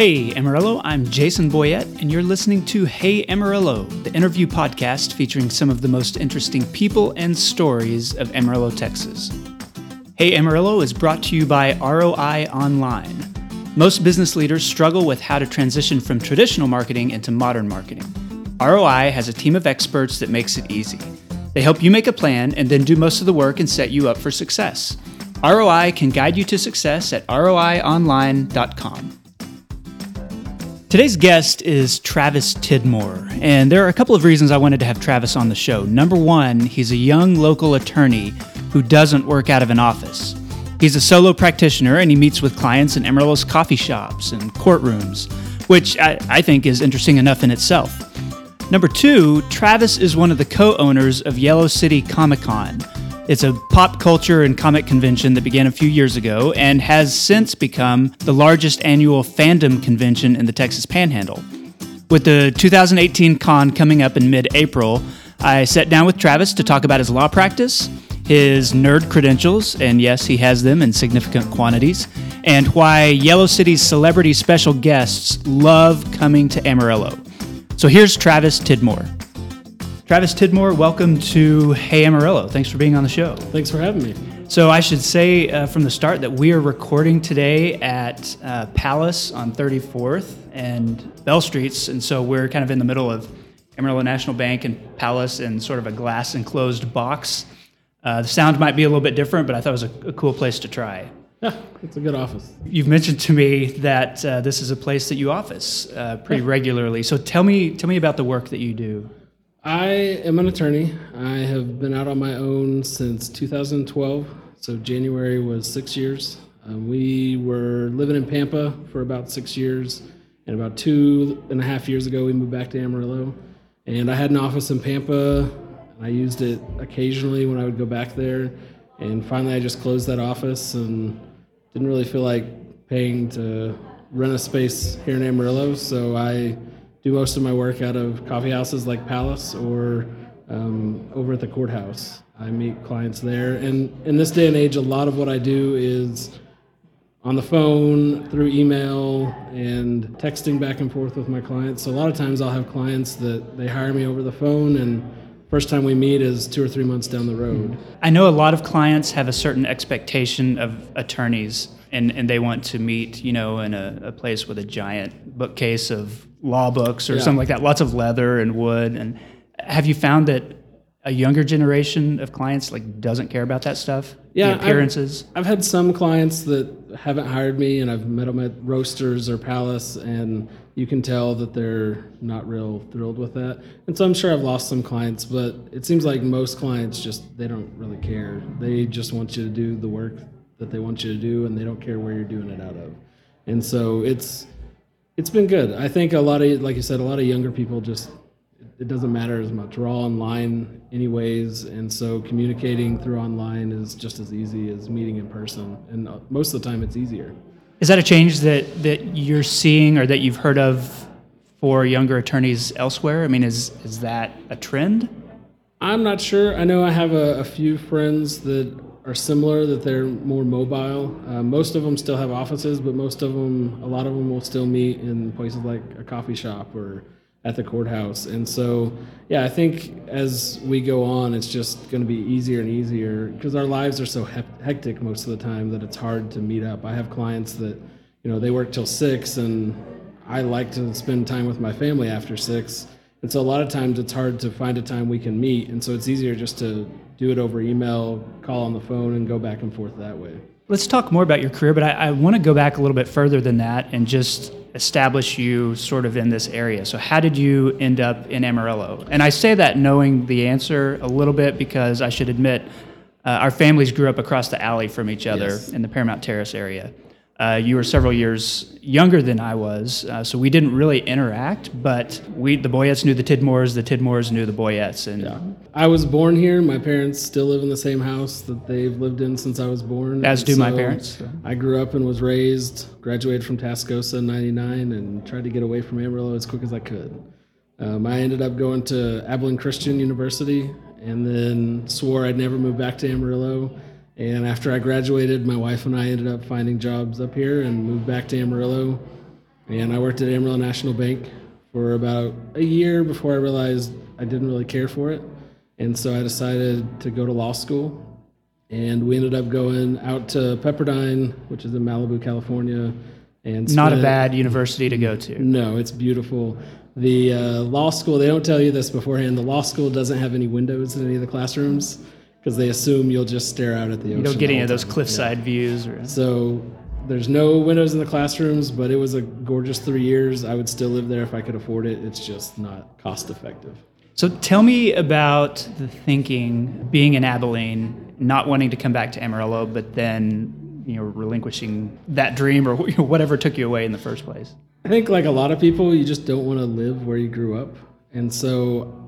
Hey Amarillo, I'm Jason Boyette, and you're listening to Hey Amarillo, the interview podcast featuring some of the most interesting people and stories of Amarillo, Texas. Hey Amarillo is brought to you by ROI Online. Most business leaders struggle with how to transition from traditional marketing into modern marketing. ROI has a team of experts that makes it easy. They help you make a plan and then do most of the work and set you up for success. ROI can guide you to success at roionline.com. Today's guest is Travis Tidmore, and there are a couple of reasons I wanted to have Travis on the show. Number one, he's a young local attorney who doesn't work out of an office. He's a solo practitioner and he meets with clients in Amarillo's coffee shops and courtrooms, which I, I think is interesting enough in itself. Number two, Travis is one of the co owners of Yellow City Comic Con, it's a pop culture and comic convention that began a few years ago and has since become the largest annual fandom convention in the Texas Panhandle. With the 2018 con coming up in mid April, I sat down with Travis to talk about his law practice, his nerd credentials, and yes, he has them in significant quantities, and why Yellow City's celebrity special guests love coming to Amarillo. So here's Travis Tidmore. Travis Tidmore, welcome to Hey Amarillo. Thanks for being on the show. Thanks for having me. So, I should say uh, from the start that we are recording today at uh, Palace on 34th and Bell Streets. And so, we're kind of in the middle of Amarillo National Bank and Palace in sort of a glass enclosed box. Uh, the sound might be a little bit different, but I thought it was a, a cool place to try. Yeah, it's a good office. You've mentioned to me that uh, this is a place that you office uh, pretty regularly. So, tell me, tell me about the work that you do. I am an attorney. I have been out on my own since 2012. So January was six years. Um, we were living in Pampa for about six years, and about two and a half years ago, we moved back to Amarillo. And I had an office in Pampa. I used it occasionally when I would go back there. And finally, I just closed that office and didn't really feel like paying to rent a space here in Amarillo. So I do most of my work out of coffee houses like Palace or um, over at the courthouse. I meet clients there. And in this day and age, a lot of what I do is on the phone, through email, and texting back and forth with my clients. So a lot of times I'll have clients that they hire me over the phone and first time we meet is two or three months down the road. I know a lot of clients have a certain expectation of attorneys and, and they want to meet, you know, in a, a place with a giant bookcase of law books or yeah. something like that, lots of leather and wood. And have you found that a younger generation of clients like doesn't care about that stuff? Yeah, the appearances. I've, I've, had some clients that haven't hired me, and I've met them at Roasters or Palace, and you can tell that they're not real thrilled with that. And so I'm sure I've lost some clients, but it seems like most clients just they don't really care. They just want you to do the work that they want you to do, and they don't care where you're doing it out of. And so it's it's been good. I think a lot of, like you said, a lot of younger people just it doesn't matter as much. We're all online anyways, and so communicating through online is just as easy as meeting in person, and uh, most of the time it's easier. Is that a change that that you're seeing or that you've heard of for younger attorneys elsewhere? I mean, is is that a trend? I'm not sure. I know I have a, a few friends that are similar that they're more mobile. Uh, most of them still have offices, but most of them, a lot of them will still meet in places like a coffee shop or at the courthouse. And so, yeah, I think as we go on, it's just going to be easier and easier because our lives are so hectic most of the time that it's hard to meet up. I have clients that, you know, they work till six, and I like to spend time with my family after six. And so a lot of times it's hard to find a time we can meet. And so it's easier just to do it over email, call on the phone, and go back and forth that way. Let's talk more about your career, but I, I want to go back a little bit further than that and just establish you sort of in this area. So, how did you end up in Amarillo? And I say that knowing the answer a little bit because I should admit uh, our families grew up across the alley from each other yes. in the Paramount Terrace area. Uh, you were several years younger than I was, uh, so we didn't really interact. But we, the Boyettes, knew the Tidmores. The Tidmores knew the Boyettes. And yeah. I was born here. My parents still live in the same house that they've lived in since I was born. As do so my parents. I grew up and was raised. Graduated from Tascosa in '99 and tried to get away from Amarillo as quick as I could. Um, I ended up going to Abilene Christian University and then swore I'd never move back to Amarillo and after I graduated, my wife and I ended up finding jobs up here and moved back to Amarillo. and I worked at Amarillo National Bank for about a year before I realized I didn't really care for it. And so I decided to go to law school. And we ended up going out to Pepperdine, which is in Malibu, California. And Not a bad university to go to. No, it's beautiful. The uh, law school, they don't tell you this beforehand. The law school doesn't have any windows in any of the classrooms because they assume you'll just stare out at the ocean. You don't get any of those cliffside views. Or, So there's no windows in the classrooms, but it was a gorgeous three years. I would still live there if I could afford it. It's just not cost effective. So tell me about the thinking being in Abilene, not wanting to come back to Amarillo, but then you know relinquishing that dream or whatever took you away in the first place. I think, like a lot of people, you just don't want to live where you grew up. And so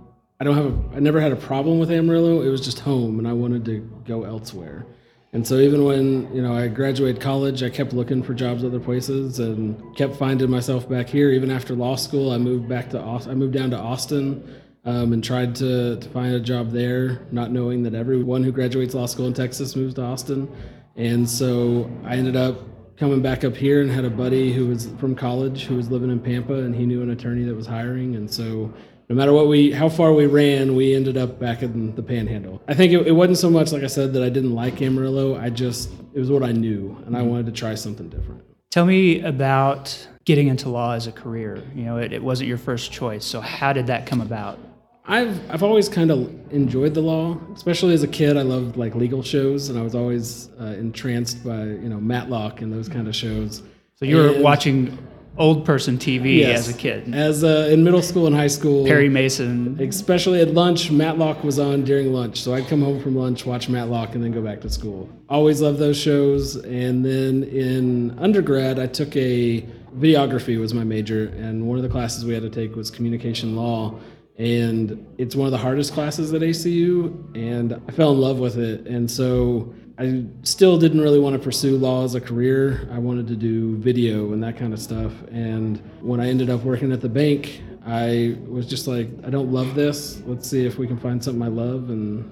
I don't have a, I never had a problem with Amarillo. It was just home, and I wanted to go elsewhere. And so even when you know I graduated college, I kept looking for jobs other places and kept finding myself back here. Even after law school, I moved back to I moved down to Austin um, and tried to, to find a job there, not knowing that everyone who graduates law school in Texas moves to Austin. And so I ended up coming back up here and had a buddy who was from college who was living in Pampa and he knew an attorney that was hiring and so no matter what we how far we ran we ended up back in the panhandle i think it, it wasn't so much like i said that i didn't like amarillo i just it was what i knew and i wanted to try something different Tell me about getting into law as a career. You know, it, it wasn't your first choice. So how did that come about? I've I've always kind of enjoyed the law, especially as a kid. I loved like legal shows, and I was always uh, entranced by you know Matlock and those kind of shows. So you were And- watching old person TV Yes. as a kid. As uh, in middle school and high school, Perry Mason. especially at lunch, Matlock was on during lunch. So I'd come home from lunch, watch Matlock, and then go back to school. Always loved those shows. And then in undergrad, I took a videography was my major, and one of the classes we had to take was communication law. And it's one of the hardest classes at ACU, and I fell in love with it. And so I still didn't really want to pursue law as a career. I wanted to do video and that kind of stuff. And when I ended up working at the bank, I was just like, I don't love this. Let's see if we can find something I love. And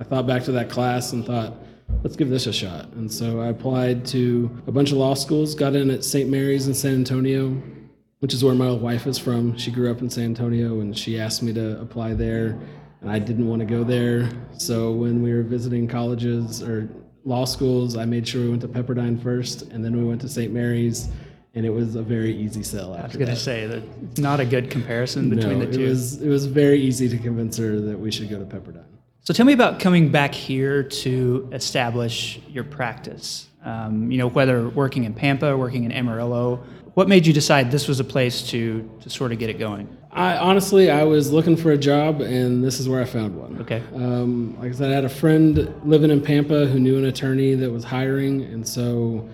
I, thought back to that class and thought, let's give this a shot. And so I applied to a bunch of law schools, got in at St. Mary's in San Antonio, which is where my wife is from. She grew up in San Antonio and she asked me to apply there. And I didn't want to go there. So when we were visiting colleges or law schools, I made sure we went to Pepperdine first and then we went to St. Mary's. And it was a very easy sell after I was going to say that it's not a good comparison between no, the two. It was it was very easy to convince her that we should go to Pepperdine. So tell me about coming back here to establish your practice. Um, you know, whether working in Pampa, working in Amarillo, what made you decide this was a place to to sort of get it going? I honestly I was looking for a job and this is where I found one. Okay. Um, like I said, I had a friend living in Pampa who knew an attorney that was hiring, and so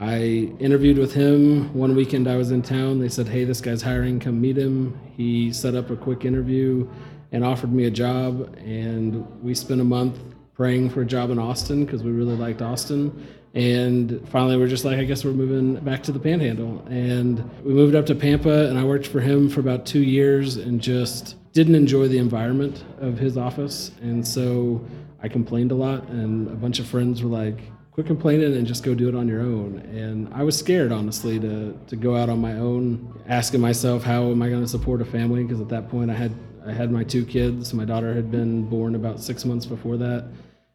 I interviewed with him one weekend. I was in town. They said, "Hey, this guy's hiring. Come meet him." He set up a quick interview and offered me a job, and we spent a month praying for a job in Austin because we really liked Austin. And finally, we're just like, I guess we're moving back to the Panhandle. And we moved up to Pampa, and I worked for him for about two years, and just didn't enjoy the environment of his office. And so I complained a lot, and a bunch of friends were like, quit complaining and just go do it on your own. And I was scared, honestly, to, to go out on my own, asking myself, how am I going to support a family? Because at that point, I had I had my two kids. My daughter had been born about six months before that.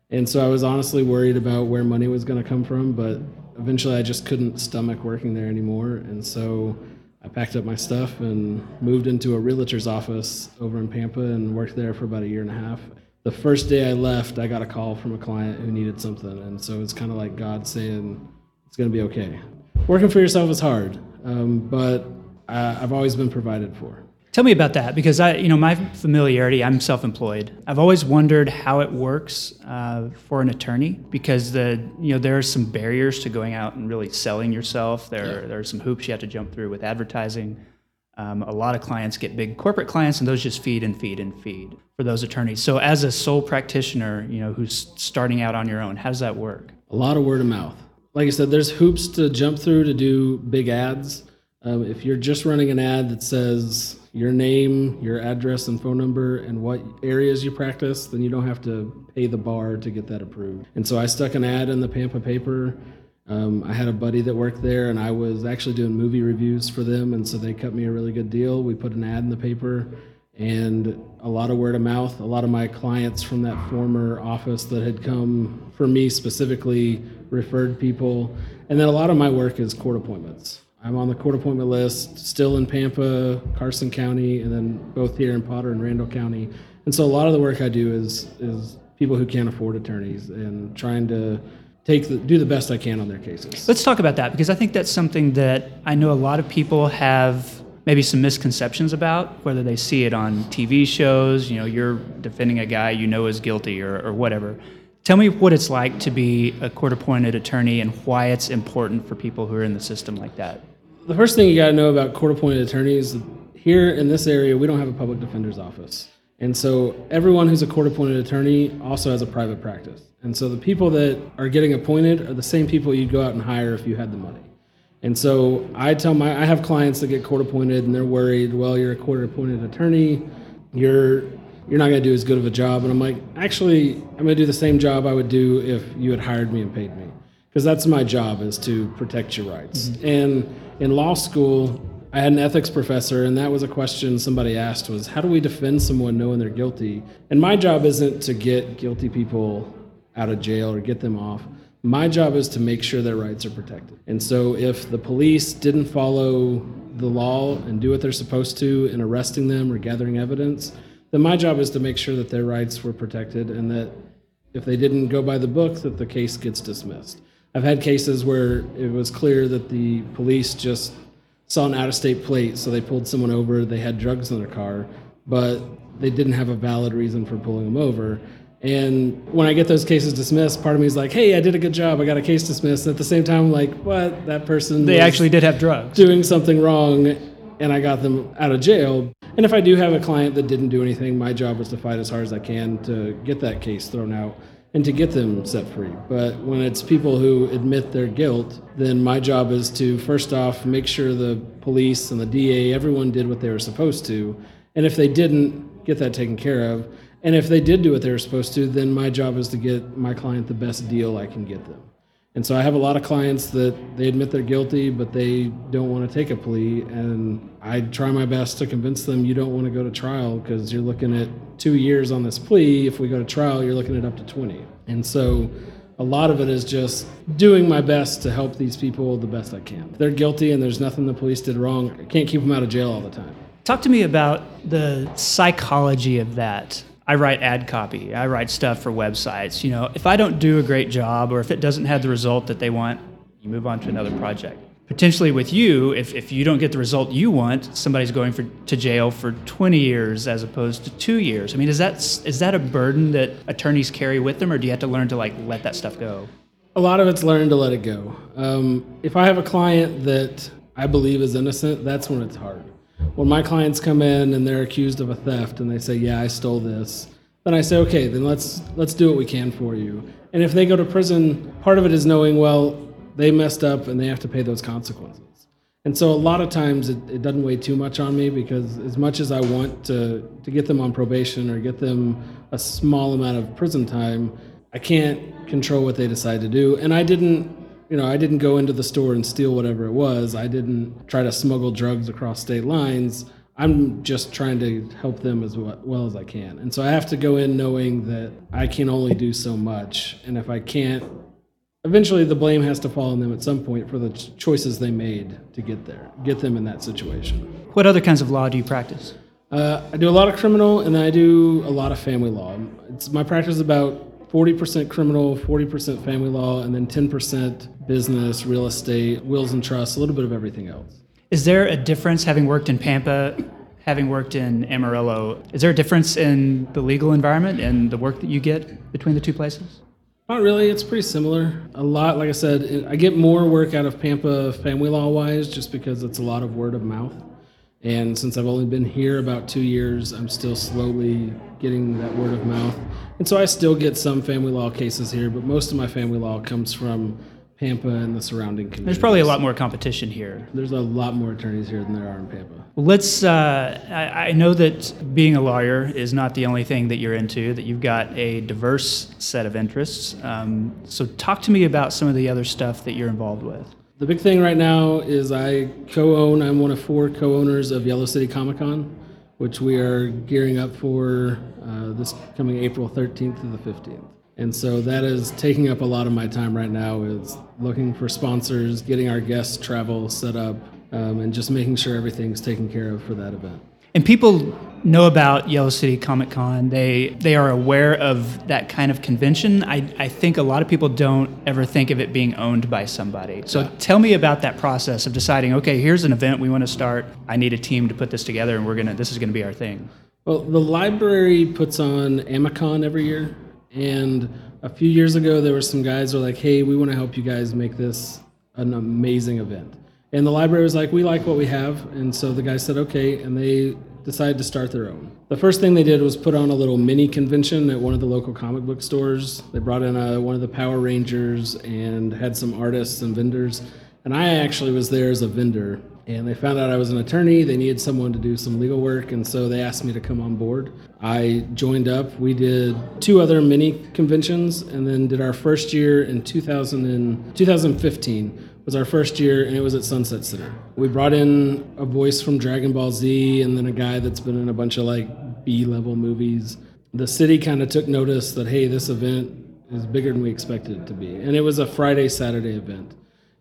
And so I was honestly worried about where money was going to come from, but eventually I just couldn't stomach working there anymore. And so I packed up my stuff and moved into a realtor's office over in Pampa and worked there for about a year and a half. The first day I left, I got a call from a client who needed something. And so it's kind of like God saying, it's going to be okay. Working for yourself is hard, um, but I, I've always been provided for. Tell me about that because I, you know, my familiarity. I'm self-employed. I've always wondered how it works uh, for an attorney because the, you know, there are some barriers to going out and really selling yourself. There, there are some hoops you have to jump through with advertising. Um, a lot of clients get big corporate clients, and those just feed and feed and feed for those attorneys. So, as a sole practitioner, you know, who's starting out on your own, how does that work? A lot of word of mouth. Like I said, there's hoops to jump through to do big ads. Um, if you're just running an ad that says your name, your address, and phone number, and what areas you practice, then you don't have to pay the bar to get that approved. And so I stuck an ad in the Pampa paper Um, I had a buddy that worked there, and I was actually doing movie reviews for them, and so they cut me a really good deal. We put an ad in the paper, and a lot of word of mouth. A lot of my clients from that former office that had come for me specifically referred people, and then a lot of my work is court appointments. I'm on the court appointment list, still in Pampa, Carson County, and then both here in Potter and Randall County. And so a lot of the work I do is is people who can't afford attorneys and trying to take the, do the best I can on their cases. Let's talk about that because I think that's something that I know a lot of people have maybe some misconceptions about, whether they see it on TV shows, you know, you're defending a guy you know is guilty or, or whatever. Tell me what it's like to be a court appointed attorney and why it's important for people who are in the system like that. The first thing you got to know about court appointed attorneys here in this area, we don't have a public defender's office. And so everyone who's a court appointed attorney also has a private practice. And so the people that are getting appointed are the same people you'd go out and hire if you had the money. And so I tell my I have clients that get court appointed and they're worried, well, you're a court appointed attorney, you're you're not going to do as good of a job. And I'm like, actually, I'm going to do the same job I would do if you had hired me and paid me. Because that's my job is to protect your rights. Mm-hmm. And in law school, I had an ethics professor, and that was a question somebody asked was, how do we defend someone knowing they're guilty? And my job isn't to get guilty people out of jail or get them off. My job is to make sure their rights are protected. And so if the police didn't follow the law and do what they're supposed to in arresting them or gathering evidence, then my job is to make sure that their rights were protected and that if they didn't go by the book, that the case gets dismissed. I've had cases where it was clear that the police just saw an out of state plate, so they pulled someone over, they had drugs in their car, but they didn't have a valid reason for pulling them over. And when I get those cases dismissed, part of me is like, "Hey, I did a good job. I got a case dismissed." And at the same time, I'm like, "What? That person they actually did have drugs, doing something wrong, and I got them out of jail." And if I do have a client that didn't do anything, my job is to fight as hard as I can to get that case thrown out and to get them set free. But when it's people who admit their guilt, then my job is to first off make sure the police and the DA, everyone did what they were supposed to. And if they didn't, get that taken care of. And if they did do what they were supposed to, then my job is to get my client the best deal I can get them. And so I have a lot of clients that they admit they're guilty, but they don't want to take a plea. And I try my best to convince them you don't want to go to trial because you're looking at two years on this plea. If we go to trial, you're looking at up to 20. And so a lot of it is just doing my best to help these people the best I can. They're guilty and there's nothing the police did wrong, I can't keep them out of jail all the time. Talk to me about the psychology of that. I write ad copy. I write stuff for websites. You know, if I don't do a great job or if it doesn't have the result that they want, you move on to another project. Potentially with you, if, if you don't get the result you want, somebody's going for, to jail for 20 years as opposed to two years. I mean, is that, is that a burden that attorneys carry with them or do you have to learn to like let that stuff go? A lot of it's learning to let it go. Um, if I have a client that I believe is innocent, that's when it's hard when my clients come in and they're accused of a theft and they say, "Yeah, I stole this," then I say, "Okay, then let's let's do what we can for you." And if they go to prison, part of it is knowing, well, they messed up and they have to pay those consequences. And so a lot of times it, it doesn't weigh too much on me because as much as I want to to get them on probation or get them a small amount of prison time, I can't control what they decide to do. And I didn't you know, I didn't go into the store and steal whatever it was. I didn't try to smuggle drugs across state lines. I'm just trying to help them as well as I can. And so I have to go in knowing that I can only do so much. And if I can't, eventually the blame has to fall on them at some point for the choices they made to get there, get them in that situation. What other kinds of law do you practice? Uh, I do a lot of criminal and I do a lot of family law. It's, my practice is about 40% criminal, 40% family law, and then 10% business, real estate, wills and trusts, a little bit of everything else. Is there a difference having worked in Pampa, having worked in Amarillo? Is there a difference in the legal environment and the work that you get between the two places? Not really. It's pretty similar. A lot, like I said, I get more work out of Pampa family law wise just because it's a lot of word of mouth. And since I've only been here about two years, I'm still slowly getting that word of mouth. And so I still get some family law cases here, but most of my family law comes from Pampa and the surrounding communities. There's probably a lot more competition here. There's a lot more attorneys here than there are in Pampa. Well, let's. Uh, I, I know that being a lawyer is not the only thing that you're into. That you've got a diverse set of interests. Um, so, talk to me about some of the other stuff that you're involved with. The big thing right now is I co-own. I'm one of four co-owners of Yellow City Comic Con, which we are gearing up for uh, this coming April 13th to the 15th. And so that is taking up a lot of my time right now is looking for sponsors, getting our guest travel set up, um, and just making sure everything's taken care of for that event. And people know about Yellow City Comic Con. They they are aware of that kind of convention. I, I think a lot of people don't ever think of it being owned by somebody. So yeah. tell me about that process of deciding, okay, here's an event we want to start. I need a team to put this together and we're gonna this is gonna be our thing. Well, the library puts on Amicon every year. And a few years ago, there were some guys who were like, hey, we want to help you guys make this an amazing event. And the library was like, we like what we have. And so the guy said, okay. And they decided to start their own. The first thing they did was put on a little mini convention at one of the local comic book stores. They brought in a, uh, one of the Power Rangers and had some artists and vendors. And I actually was there as a vendor and they found out I was an attorney. They needed someone to do some legal work, and so they asked me to come on board. I joined up. We did two other mini conventions, and then did our first year in 2000 and 2015 was our first year, and it was at Sunset Center. We brought in a voice from Dragon Ball Z, and then a guy that's been in a bunch of like B level movies. The city kind of took notice that hey, this event is bigger than we expected it to be, and it was a Friday Saturday event.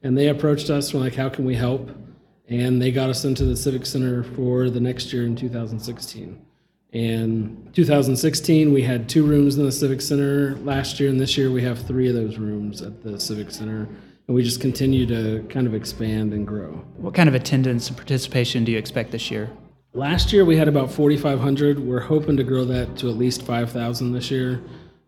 And they approached us, from like, how can we help? and they got us into the Civic Center for the next year in 2016. And 2016, we had two rooms in the Civic Center last year, and this year we have three of those rooms at the Civic Center. And we just continue to kind of expand and grow. What kind of attendance and participation do you expect this year? Last year we had about 4,500. We're hoping to grow that to at least 5,000 this year.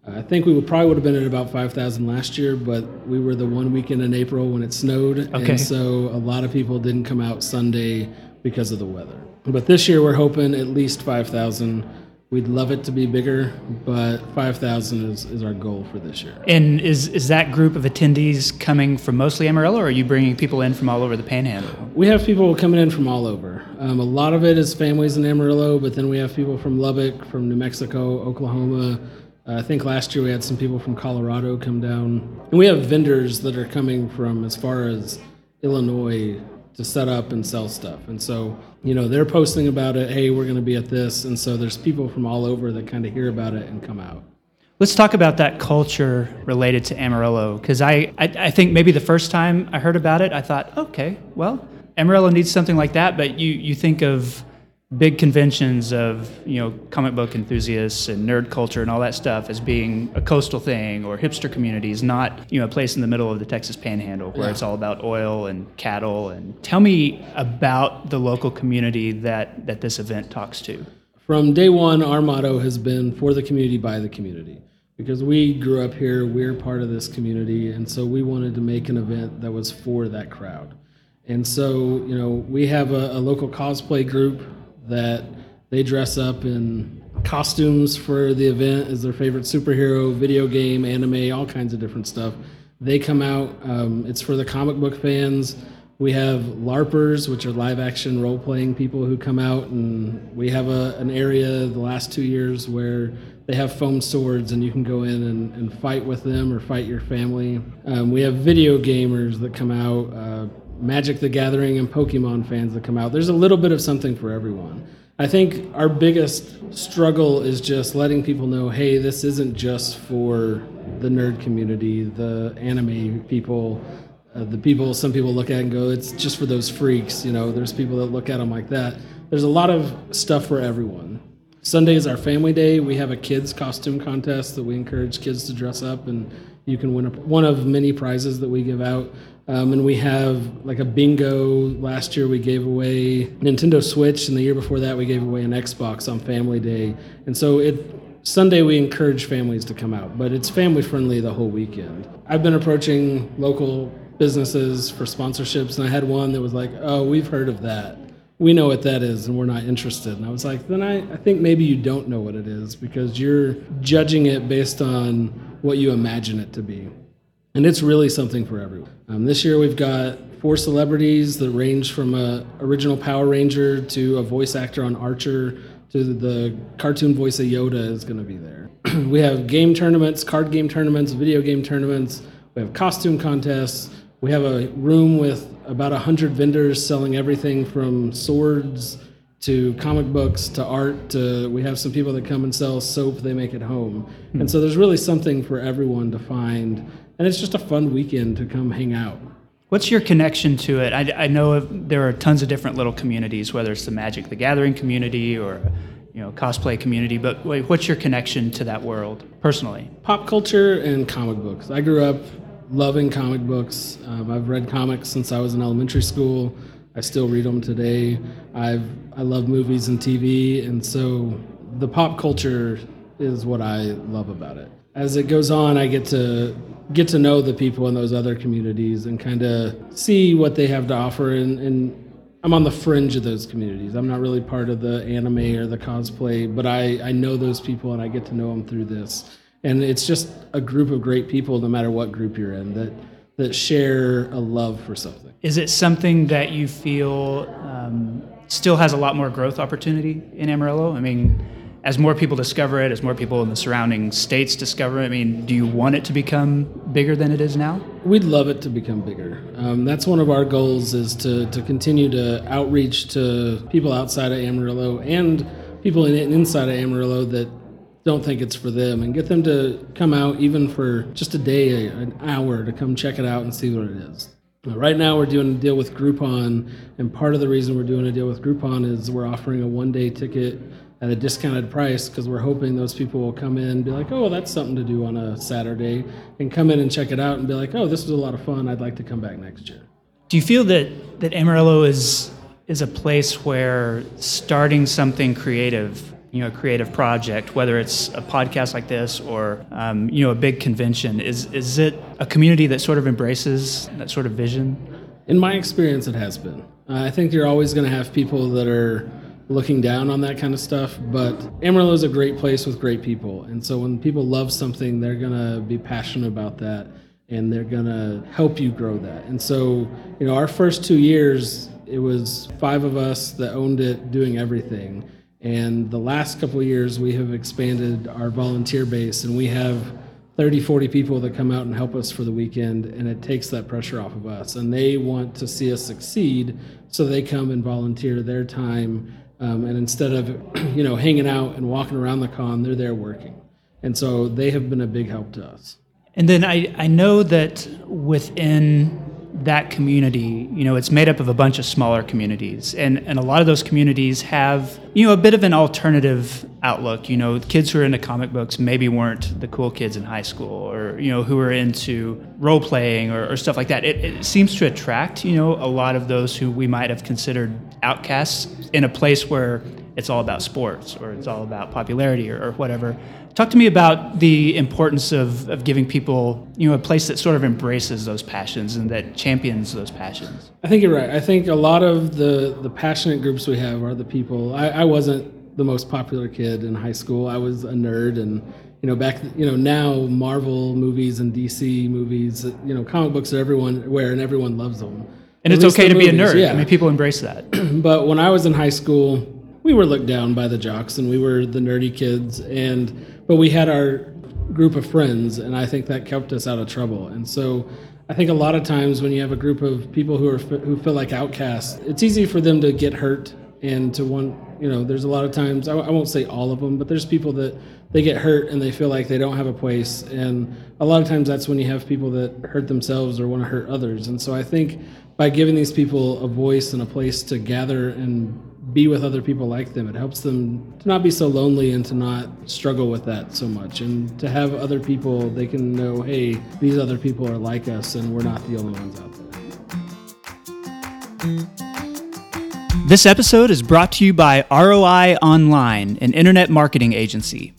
Uh, I think we would probably would have been at about 5,000 last year, but we were the one weekend in April when it snowed. Okay. And so a lot of people didn't come out Sunday because of the weather. But this year we're hoping at least 5,000. We'd love it to be bigger, but 5,000 is, is our goal for this year. And is, is that group of attendees coming from mostly Amarillo, or are you bringing people in from all over the panhandle? We have people coming in from all over. Um, a lot of it is families in Amarillo, but then we have people from Lubbock, from New Mexico, Oklahoma, uh, I think last year we had some people from Colorado come down, and we have vendors that are coming from as far as Illinois to set up and sell stuff. And so, you know, they're posting about it. Hey, we're going to be at this, and so there's people from all over that kind of hear about it and come out. Let's talk about that culture related to Amarillo, because I, I, I think maybe the first time I heard about it, I thought, okay, well, Amarillo needs something like that. But you you think of big conventions of you know comic book enthusiasts and nerd culture and all that stuff as being a coastal thing or hipster communities, not you know a place in the middle of the Texas Panhandle where yeah. it's all about oil and cattle. And tell me about the local community that that this event talks to. From day one, our motto has been for the community by the community. Because we grew up here, we're part of this community, and so we wanted to make an event that was for that crowd. And so, you know, we have a, a local cosplay group that they dress up in costumes for the event as their favorite superhero, video game, anime, all kinds of different stuff. They come out. Um, it's for the comic book fans. We have LARPers, which are live action role playing people who come out, and we have a, an area the last two years where they have foam swords and you can go in and, and fight with them or fight your family. Um, we have video gamers that come out. Uh, Magic the Gathering and Pokemon fans that come out. There's a little bit of something for everyone. I think our biggest struggle is just letting people know hey, this isn't just for the nerd community, the anime people, uh, the people some people look at and go, it's just for those freaks. You know, there's people that look at them like that. There's a lot of stuff for everyone. Sunday is our family day. We have a kids costume contest that we encourage kids to dress up, and you can win a, one of many prizes that we give out. Um, and we have like a bingo. Last year we gave away Nintendo Switch, and the year before that we gave away an Xbox on Family Day. And so it Sunday we encourage families to come out, but it's family friendly the whole weekend. I've been approaching local businesses for sponsorships, and I had one that was like, "Oh, we've heard of that. We know what that is, and we're not interested." And I was like, "Then I, I think maybe you don't know what it is because you're judging it based on what you imagine it to be." And it's really something for everyone. Um, this year we've got four celebrities that range from a original Power Ranger to a voice actor on Archer to the cartoon voice of Yoda is going to be there. we have game tournaments, card game tournaments, video game tournaments. We have costume contests. We have a room with about 100 vendors selling everything from swords to comic books to art to we have some people that come and sell soap they make at home. Mm. And so there's really something for everyone to find. And it's just a fun weekend to come hang out. What's your connection to it? I, I know there are tons of different little communities, whether it's the Magic the Gathering community or you know cosplay community. But wait, what's your connection to that world personally? Pop culture and comic books. I grew up loving comic books. Um, I've read comics since I was in elementary school. I still read them today. I've I love movies and TV, and so the pop culture is what I love about it. As it goes on, I get to get to know the people in those other communities and kind of see what they have to offer and, and I'm on the fringe of those communities. I'm not really part of the anime or the cosplay, but I, I know those people and I get to know them through this. And it's just a group of great people, no matter what group you're in, that that share a love for something. Is it something that you feel um, still has a lot more growth opportunity in Amarillo? I mean, as more people discover it, as more people in the surrounding states discover it, I mean, do you want it to become bigger than it is now? We'd love it to become bigger. Um, that's one of our goals is to, to continue to outreach to people outside of Amarillo and people in, inside of Amarillo that don't think it's for them and get them to come out even for just a day, an hour to come check it out and see what it is. Right now, we're doing a deal with Groupon, and part of the reason we're doing a deal with Groupon is we're offering a one day ticket at a discounted price because we're hoping those people will come in and be like, oh, that's something to do on a Saturday, and come in and check it out and be like, oh, this was a lot of fun. I'd like to come back next year. Do you feel that that Amarillo is is a place where starting something creative, you know, a creative project, whether it's a podcast like this or um, you know a big convention, is is it a community that sort of embraces that sort of vision? In my experience, it has been. Uh, I think you're always going to have people that are looking down on that kind of stuff. But Amarillo is a great place with great people. And so when people love something, they're going to be passionate about that and they're going to help you grow that. And so, you know, our first two years, it was five of us that owned it doing everything. And the last couple of years, we have expanded our volunteer base and we have 30, 40 people that come out and help us for the weekend, and it takes that pressure off of us. And they want to see us succeed, so they come and volunteer their time um, and instead of, you know, hanging out and walking around the con, they're there working. And so they have been a big help to us. And then I, I know that within that community, you know, it's made up of a bunch of smaller communities. And, and a lot of those communities have, you know, a bit of an alternative outlook. You know, kids who are into comic books maybe weren't the cool kids in high school or, you know, who are into role playing or, or stuff like that. It, it seems to attract, you know, a lot of those who we might have considered outcasts in a place where it's all about sports or it's all about popularity or, or whatever. Talk to me about the importance of, of giving people, you know, a place that sort of embraces those passions and that champions those passions. I think you're right. I think a lot of the, the passionate groups we have are the people. I, I wasn't the most popular kid in high school. I was a nerd and you know back you know now marvel movies and dc movies you know comic books are everyone wear and everyone loves them and At it's okay to movies, be a nerd yeah. i mean people embrace that but when i was in high school we were looked down by the jocks and we were the nerdy kids and but we had our group of friends, and I think that kept us out of trouble. And so I think a lot of times when you have a group of people who are who feel like outcasts, it's easy for them to get hurt and to want you know. There's a lot of times I, I won't say all of them, but there's people that they get hurt and they feel like they don't have a place, and a lot of times that's when you have people that hurt themselves or want to hurt others. And so I think by giving these people a voice and a place to gather and be with other people like them. It helps them to not be so lonely and to not struggle with that so much. And to have other people, they can know, hey, these other people are like us and we're not the only ones out there. This episode is brought to you by ROI Online, an internet marketing agency.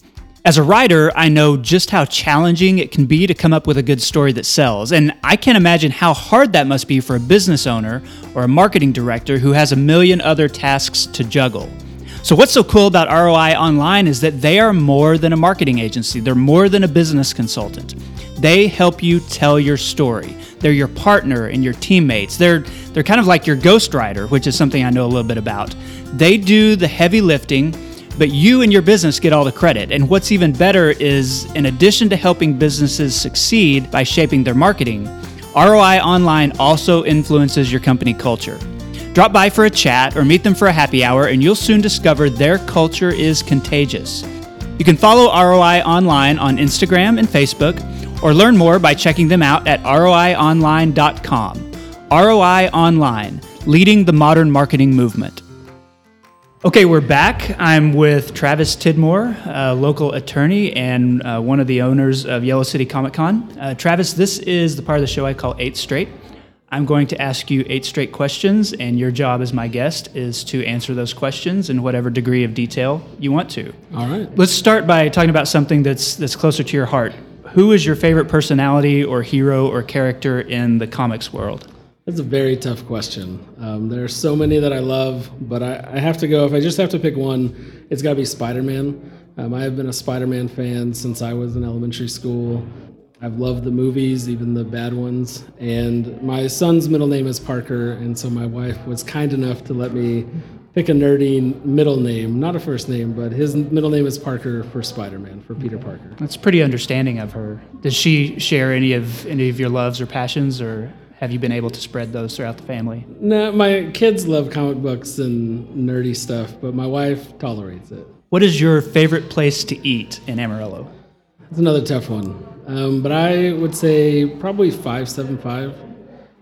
As a writer, I know just how challenging it can be to come up with a good story that sells, and I can't imagine how hard that must be for a business owner or a marketing director who has a million other tasks to juggle. So, what's so cool about ROI Online is that they are more than a marketing agency, they're more than a business consultant. They help you tell your story. They're your partner and your teammates. They're they're kind of like your ghostwriter, which is something I know a little bit about. They do the heavy lifting, but you and your business get all the credit. And what's even better is in addition to helping businesses succeed by shaping their marketing, ROI Online also influences your company culture. Drop by for a chat or meet them for a happy hour, and you'll soon discover their culture is contagious. You can follow ROI Online on Instagram and Facebook, or learn more by checking them out at roionline.com. ROI Online, leading the modern marketing movement. Okay, we're back. I'm with Travis Tidmore, a local attorney and uh, one of the owners of Yellow City Comic Con. Uh, Travis, this is the part of the show I call Eight Straight. I'm going to ask you eight straight questions, and your job as my guest is to answer those questions in whatever degree of detail you want to. All right. Let's start by talking about something that's that's closer to your heart. Who is your favorite personality or hero or character in the comics world? That's a very tough question. Um, there are so many that I love, but I, I, have to go. If I just have to pick one, it's got to be Spider Man. Um, I have been a Spider Man fan since I was in elementary school. I've loved the movies, even the bad ones. And my son's middle name is Parker, and so my wife was kind enough to let me pick a nerdy middle name, not a first name, but his middle name is Parker for Spider-Man, for Peter Parker. That's pretty understanding of her. Does she share any of any of your loves or passions, or have you been able to spread those throughout the family? No, my kids love comic books and nerdy stuff, but my wife tolerates it. What is your favorite place to eat in Amarillo? That's another tough one. Um, but I would say probably 575.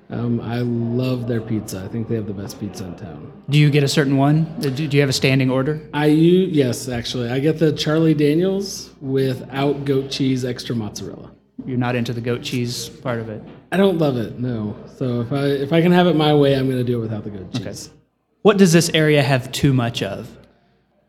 Um, I love their pizza. I think they have the best pizza in town. Do you get a certain one? Do you have a standing order? I use, yes, actually. I get the Charlie Daniels without goat cheese, extra mozzarella. You're not into the goat cheese part of it. I don't love it. No. So if I if I can have it my way, I'm going to do it without the goat cheese. Okay. What does this area have too much of?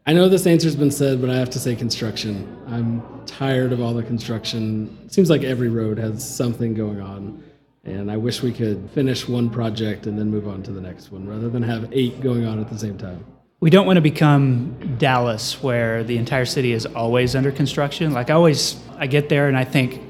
I know this answer's been said, but I have to say construction. I'm tired of all the construction. It seems like every road has something going on. And I wish we could finish one project and then move on to the next one rather than have eight going on at the same time. We don't want to become Dallas where the entire city is always under construction. Like I always I get there and I think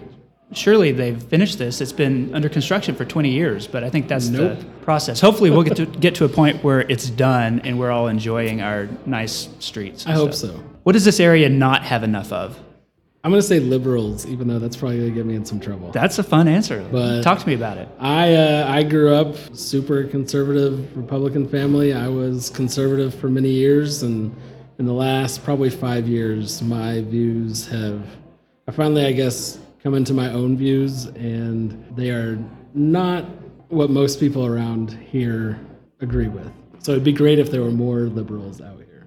surely they've finished this. It's been under construction for 20 years, but I think that's nope. the process. Hopefully, we'll get to get to a point where it's done and we're all enjoying our nice streets. I hope so. What does this area not have enough of? I'm going to say liberals, even though that's probably going to get me in some trouble. That's a fun answer. But Talk to me about it. I uh, I grew up super conservative Republican family. I was conservative for many years, and in the last probably five years, my views have. I finally, I guess, come into my own views, and they are not what most people around here agree with. So it'd be great if there were more liberals out here.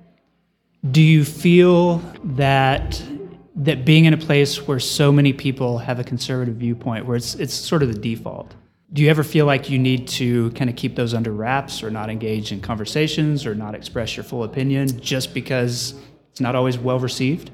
Do you feel that that being in a place where so many people have a conservative viewpoint, where it's it's sort of the default, do you ever feel like you need to kind of keep those under wraps, or not engage in conversations, or not express your full opinion, just because it's not always well received?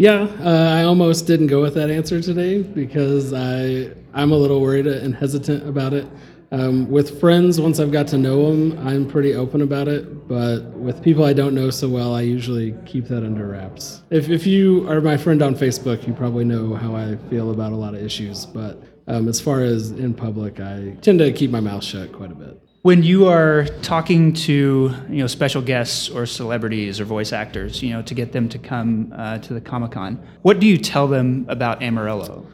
Yeah, uh, I almost didn't go with that answer today because I I'm a little worried and hesitant about it. Um, with friends, once I've got to know them, I'm pretty open about it. But with people I don't know so well, I usually keep that under wraps. If if you are my friend on Facebook, you probably know how I feel about a lot of issues. But um, as far as in public, I tend to keep my mouth shut quite a bit. When you are talking to you know special guests or celebrities or voice actors, you know to get them to come uh, to the Comic Con, what do you tell them about Amarillo?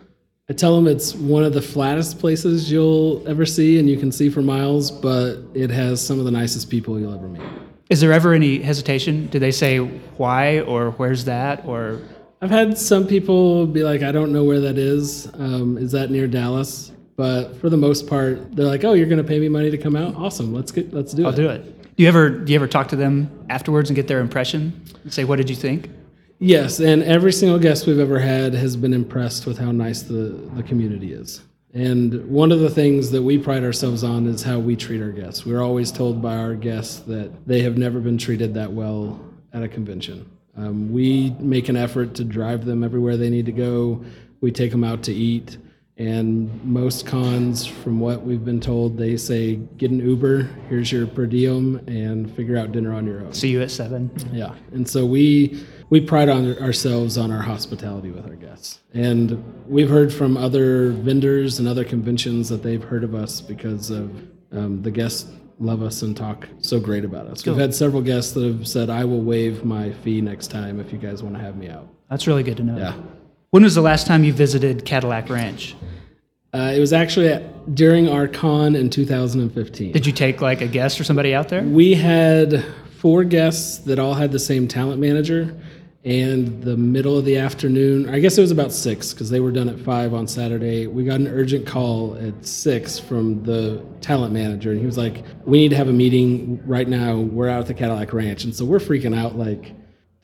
I tell them it's one of the flattest places you'll ever see, and you can see for miles, but it has some of the nicest people you'll ever meet. Is there ever any hesitation? Do they say why or where's that or? I've had some people be like, I don't know where that is. Um, is that near Dallas? But for the most part, they're like, "Oh, you're going to pay me money to come out? Awesome. Let's get let's do I'll it." I'll do it. Do you ever do you ever talk to them afterwards and get their impression? say, "What did you think?" Yes, and every single guest we've ever had has been impressed with how nice the the community is. And one of the things that we pride ourselves on is how we treat our guests. We're always told by our guests that they have never been treated that well at a convention. Um, we make an effort to drive them everywhere they need to go. We take them out to eat. And most cons, from what we've been told, they say get an Uber, here's your per diem, and figure out dinner on your own. See you at seven. Yeah. And so we we pride on ourselves on our hospitality with our guests. And we've heard from other vendors and other conventions that they've heard of us because of um, the guests love us and talk so great about us. We've had several guests that have said, I will waive my fee next time if you guys want to have me out. That's really good to know. Yeah. When was the last time you visited Cadillac Ranch? Uh, it was actually at, during our con in 2015. Did you take like a guest or somebody out there? We had four guests that all had the same talent manager. And the middle of the afternoon, I guess it was about six because they were done at five on Saturday. We got an urgent call at six from the talent manager, and he was like, "We need to have a meeting right now. We're out at the Cadillac Ranch." And so we're freaking out, like,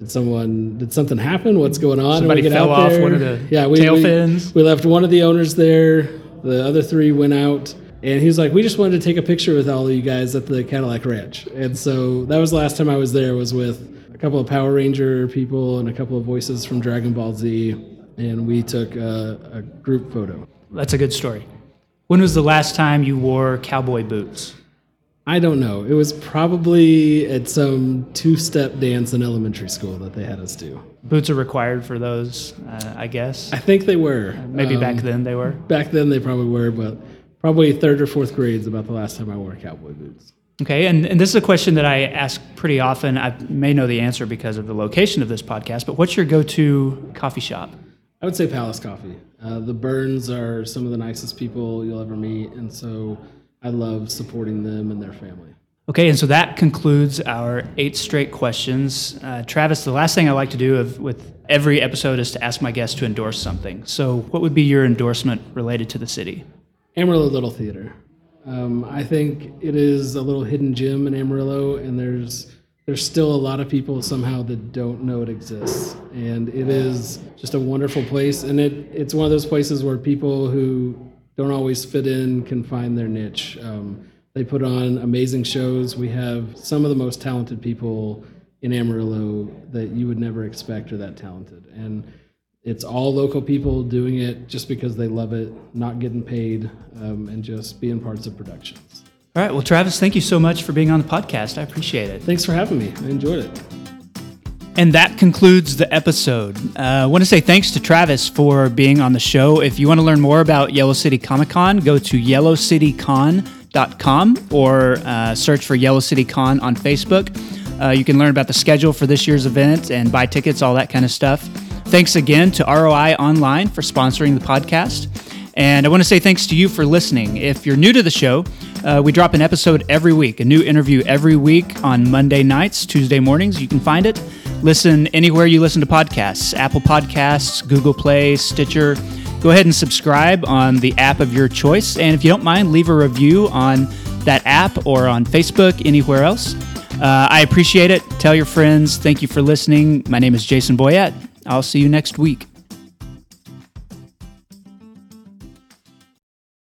did someone did something happen? What's going on? Somebody we get fell off there. one of the yeah, we, tail we- fins. we left one of the owners there. The other three went out, and he was like, "We just wanted to take a picture with all of you guys at the Cadillac Ranch." And so that was the last time I was there. Was with a couple of Power Ranger people and a couple of voices from Dragon Ball Z, and we took a, a group photo. That's a good story. When was the last time you wore cowboy boots? I don't know. It was probably at some two-step dance in elementary school that they had us do. Boots are required for those, uh, I guess. I think they were. Maybe Um, back then they were. Back then they probably were, but probably third or fourth grade is about the last time I wore cowboy boots. Okay, and, and this is a question that I ask pretty often. I may know the answer because of the location of this podcast, but what's your go to coffee shop? I would say Palace Coffee. Uh, the Burns are some of the nicest people you'll ever meet, and so I love supporting them and their family. Okay, and so that concludes our eight straight questions. Uh, Travis, the last thing I like to do of, with every episode is to ask my guests to endorse something. So, what would be your endorsement related to the city? Amarillo Little Theater. Um, I think it is a little hidden gem in Amarillo, and there's there's still a lot of people somehow that don't know it exists. And it is just a wonderful place, and it it's one of those places where people who don't always fit in can find their niche. Um, they put on amazing shows. We have some of the most talented people in Amarillo that you would never expect are that talented, and it's all local people doing it just because they love it, not getting paid, um, and just being parts of productions. All right, well, Travis, thank you so much for being on the podcast. I appreciate it. Thanks for having me. I enjoyed it. And that concludes the episode. Uh, I want to say thanks to Travis for being on the show. If you want to learn more about Yellow City Comic Con, go to yellowcitycon.com or uh, search for Yellow City Con on Facebook. Uh, you can learn about the schedule for this year's event and buy tickets, all that kind of stuff. Thanks again to ROI Online for sponsoring the podcast. And I want to say thanks to you for listening. If you're new to the show, uh, we drop an episode every week, a new interview every week on Monday nights, Tuesday mornings. You can find it. Listen anywhere you listen to podcasts Apple Podcasts, Google Play, Stitcher. Go ahead and subscribe on the app of your choice. And if you don't mind, leave a review on that app or on Facebook, anywhere else. Uh, I appreciate it. Tell your friends. Thank you for listening. My name is Jason Boyett. I'll see you next week.